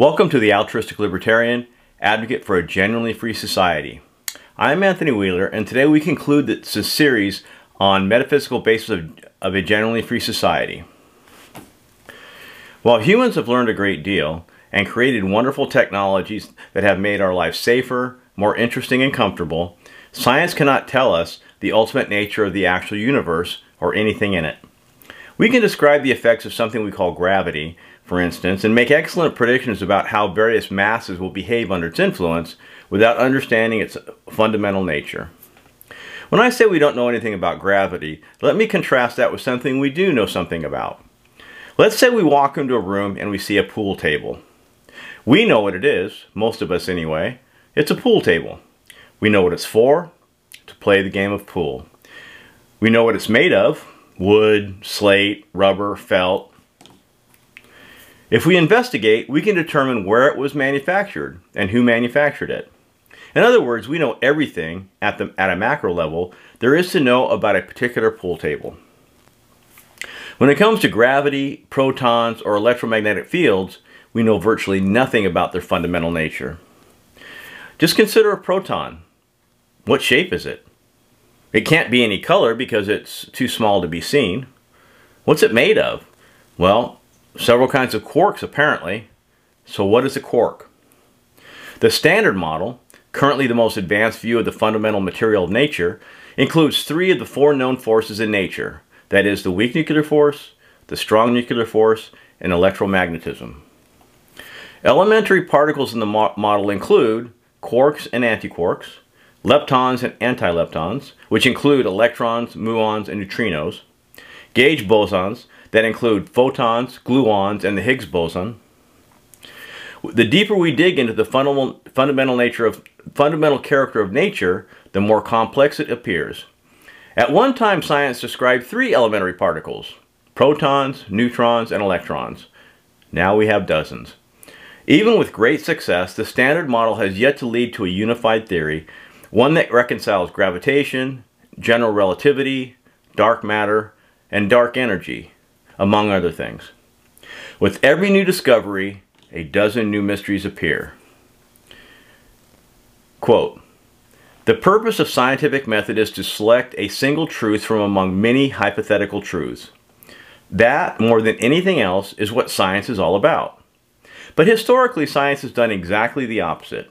Welcome to the Altruistic Libertarian, advocate for a genuinely free society. I'm Anthony Wheeler, and today we conclude this series on metaphysical basis of, of a genuinely free society. While humans have learned a great deal and created wonderful technologies that have made our lives safer, more interesting, and comfortable, science cannot tell us the ultimate nature of the actual universe or anything in it. We can describe the effects of something we call gravity, for instance, and make excellent predictions about how various masses will behave under its influence without understanding its fundamental nature. When I say we don't know anything about gravity, let me contrast that with something we do know something about. Let's say we walk into a room and we see a pool table. We know what it is, most of us anyway. It's a pool table. We know what it's for, to play the game of pool. We know what it's made of, wood, slate, rubber, felt. If we investigate, we can determine where it was manufactured and who manufactured it. In other words, we know everything at, the, at a macro level there is to know about a particular pool table. When it comes to gravity, protons, or electromagnetic fields, we know virtually nothing about their fundamental nature. Just consider a proton. What shape is it? It can't be any color because it's too small to be seen. What's it made of? Well, several kinds of quarks apparently. So what is a quark? The standard model, currently the most advanced view of the fundamental material of nature, includes three of the four known forces in nature. That is the weak nuclear force, the strong nuclear force, and electromagnetism. Elementary particles in the mo model include quarks and antiquarks, leptons and antileptons, which include electrons, muons, and neutrinos, gauge bosons that include photons, gluons, and the Higgs boson. The deeper we dig into the fundamental, nature of fundamental character of nature, the more complex it appears. At one time, science described three elementary particles, protons, neutrons, and electrons. Now we have dozens. Even with great success, the standard model has yet to lead to a unified theory one that reconciles gravitation, general relativity, dark matter, and dark energy, among other things. With every new discovery, a dozen new mysteries appear. Quote, the purpose of scientific method is to select a single truth from among many hypothetical truths. That, more than anything else, is what science is all about. But historically, science has done exactly the opposite.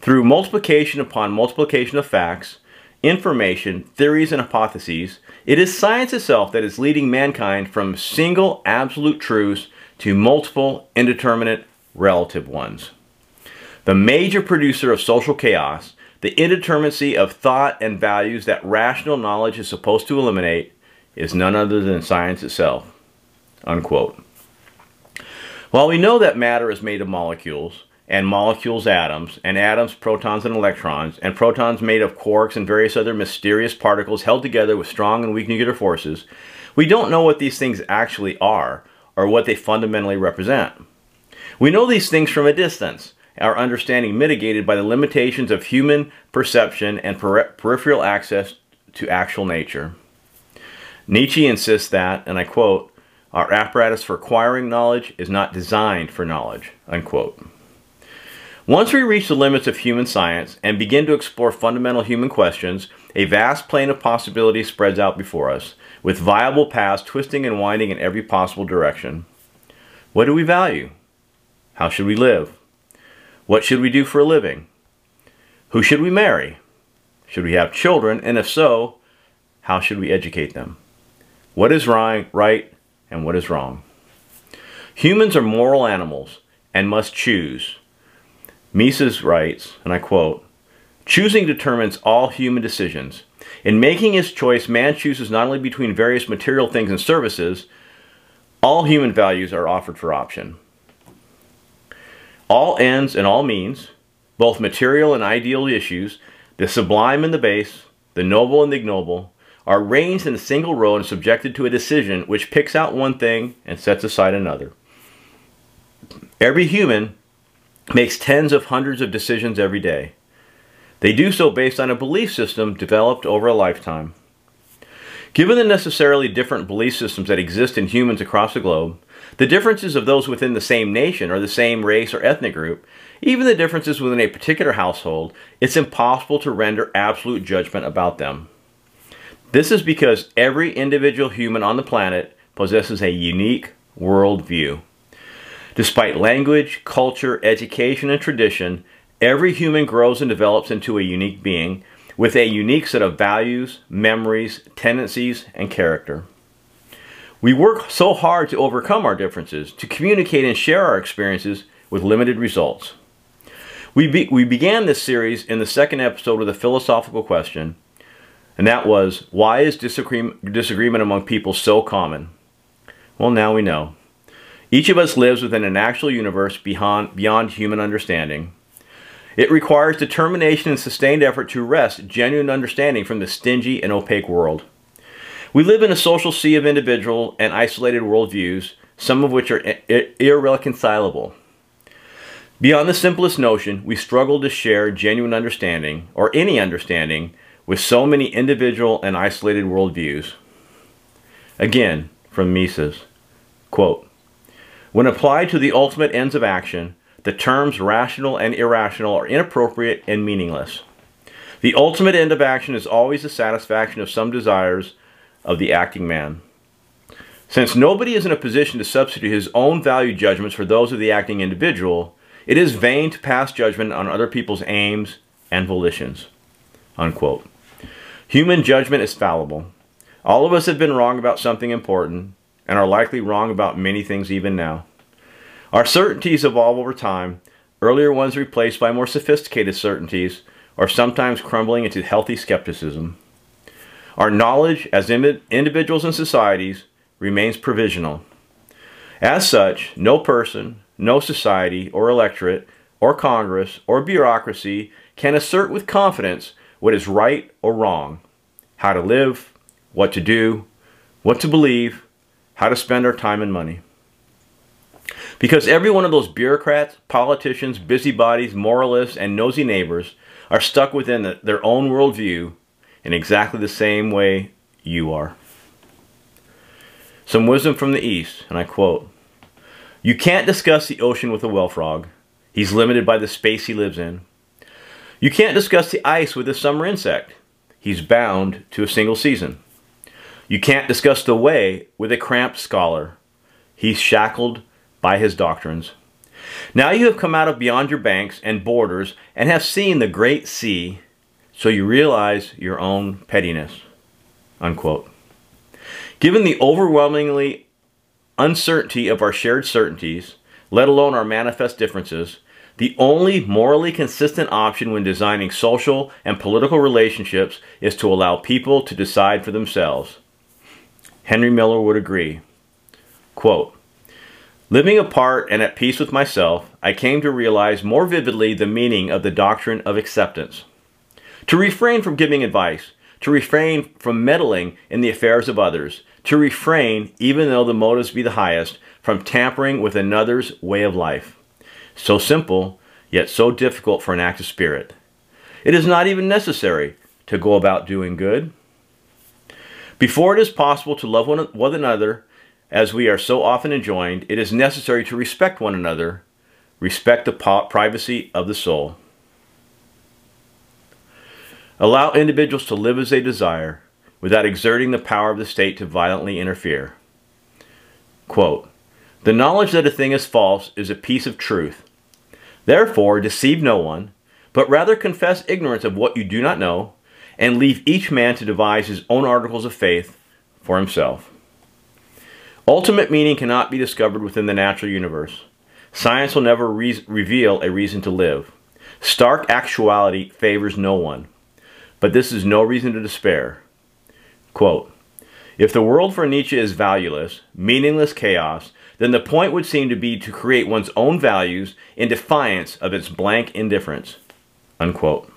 Through multiplication upon multiplication of facts, information, theories, and hypotheses, it is science itself that is leading mankind from single absolute truths to multiple indeterminate relative ones. The major producer of social chaos, the indeterminacy of thought and values that rational knowledge is supposed to eliminate, is none other than science itself. Unquote. While we know that matter is made of molecules, and molecules atoms, and atoms protons and electrons, and protons made of quarks and various other mysterious particles held together with strong and weak nuclear forces, we don't know what these things actually are, or what they fundamentally represent. We know these things from a distance, our understanding mitigated by the limitations of human perception and per peripheral access to actual nature. Nietzsche insists that, and I quote, our apparatus for acquiring knowledge is not designed for knowledge, unquote. Once we reach the limits of human science and begin to explore fundamental human questions, a vast plane of possibilities spreads out before us, with viable paths twisting and winding in every possible direction. What do we value? How should we live? What should we do for a living? Who should we marry? Should we have children? And if so, how should we educate them? What is right and what is wrong? Humans are moral animals and must choose Mises writes, and I quote, Choosing determines all human decisions. In making his choice, man chooses not only between various material things and services, all human values are offered for option. All ends and all means, both material and ideal issues, the sublime and the base, the noble and the ignoble, are ranged in a single row and subjected to a decision which picks out one thing and sets aside another. Every human makes tens of hundreds of decisions every day. They do so based on a belief system developed over a lifetime. Given the necessarily different belief systems that exist in humans across the globe, the differences of those within the same nation or the same race or ethnic group, even the differences within a particular household, it's impossible to render absolute judgment about them. This is because every individual human on the planet possesses a unique worldview. Despite language, culture, education, and tradition, every human grows and develops into a unique being with a unique set of values, memories, tendencies, and character. We work so hard to overcome our differences, to communicate and share our experiences with limited results. We, be, we began this series in the second episode with a philosophical question, and that was, why is disagreement, disagreement among people so common? Well, now we know. Each of us lives within an actual universe beyond, beyond human understanding. It requires determination and sustained effort to wrest genuine understanding from the stingy and opaque world. We live in a social sea of individual and isolated worldviews, some of which are irreconcilable. Beyond the simplest notion, we struggle to share genuine understanding, or any understanding, with so many individual and isolated worldviews. Again, from Mises, quote, when applied to the ultimate ends of action, the terms rational and irrational are inappropriate and meaningless. The ultimate end of action is always the satisfaction of some desires of the acting man. Since nobody is in a position to substitute his own value judgments for those of the acting individual, it is vain to pass judgment on other people's aims and volitions. Unquote. Human judgment is fallible. All of us have been wrong about something important, and are likely wrong about many things even now. Our certainties evolve over time, earlier ones replaced by more sophisticated certainties, or sometimes crumbling into healthy skepticism. Our knowledge as individuals and societies remains provisional. As such, no person, no society or electorate or Congress or bureaucracy can assert with confidence what is right or wrong, how to live, what to do, what to believe, how to spend our time and money. Because every one of those bureaucrats, politicians, busybodies, moralists, and nosy neighbors are stuck within the, their own worldview in exactly the same way you are. Some wisdom from the East, and I quote, You can't discuss the ocean with a well frog. He's limited by the space he lives in. You can't discuss the ice with a summer insect. He's bound to a single season. You can't discuss the way with a cramped scholar. He's shackled by his doctrines. Now you have come out of beyond your banks and borders and have seen the great sea, so you realize your own pettiness. Unquote. Given the overwhelmingly uncertainty of our shared certainties, let alone our manifest differences, the only morally consistent option when designing social and political relationships is to allow people to decide for themselves. Henry Miller would agree. Quote, Living apart and at peace with myself, I came to realize more vividly the meaning of the doctrine of acceptance. To refrain from giving advice, to refrain from meddling in the affairs of others, to refrain, even though the motives be the highest, from tampering with another's way of life. So simple, yet so difficult for an active spirit. It is not even necessary to go about doing good. Before it is possible to love one, one another as we are so often enjoined, it is necessary to respect one another, respect the privacy of the soul. Allow individuals to live as they desire without exerting the power of the state to violently interfere. Quote, the knowledge that a thing is false is a piece of truth. Therefore, deceive no one, but rather confess ignorance of what you do not know, and leave each man to devise his own articles of faith for himself. Ultimate meaning cannot be discovered within the natural universe. Science will never re reveal a reason to live. Stark actuality favors no one. But this is no reason to despair. Quote, if the world for Nietzsche is valueless, meaningless chaos, then the point would seem to be to create one's own values in defiance of its blank indifference. Unquote.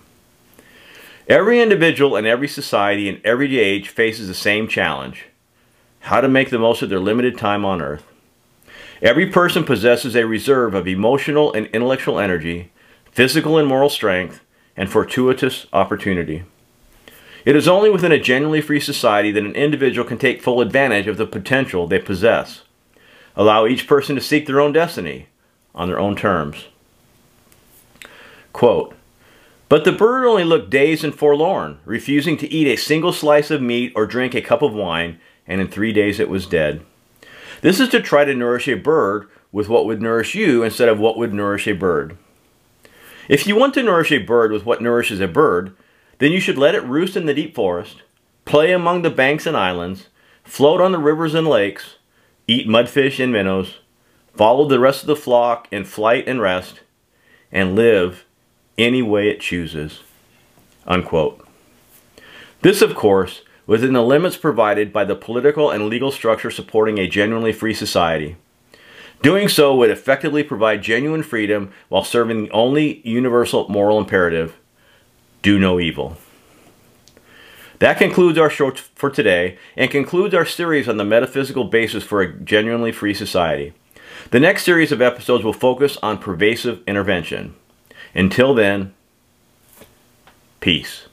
Every individual and every society in every age faces the same challenge how to make the most of their limited time on earth. Every person possesses a reserve of emotional and intellectual energy, physical and moral strength, and fortuitous opportunity. It is only within a genuinely free society that an individual can take full advantage of the potential they possess. Allow each person to seek their own destiny on their own terms. Quote, but the bird only looked dazed and forlorn, refusing to eat a single slice of meat or drink a cup of wine, and in three days it was dead. This is to try to nourish a bird with what would nourish you instead of what would nourish a bird. If you want to nourish a bird with what nourishes a bird, then you should let it roost in the deep forest, play among the banks and islands, float on the rivers and lakes, eat mudfish and minnows, follow the rest of the flock in flight and rest, and live any way it chooses. Unquote. This, of course, within the limits provided by the political and legal structure supporting a genuinely free society. Doing so would effectively provide genuine freedom while serving the only universal moral imperative do no evil. That concludes our show for today and concludes our series on the metaphysical basis for a genuinely free society. The next series of episodes will focus on pervasive intervention. Until then, peace.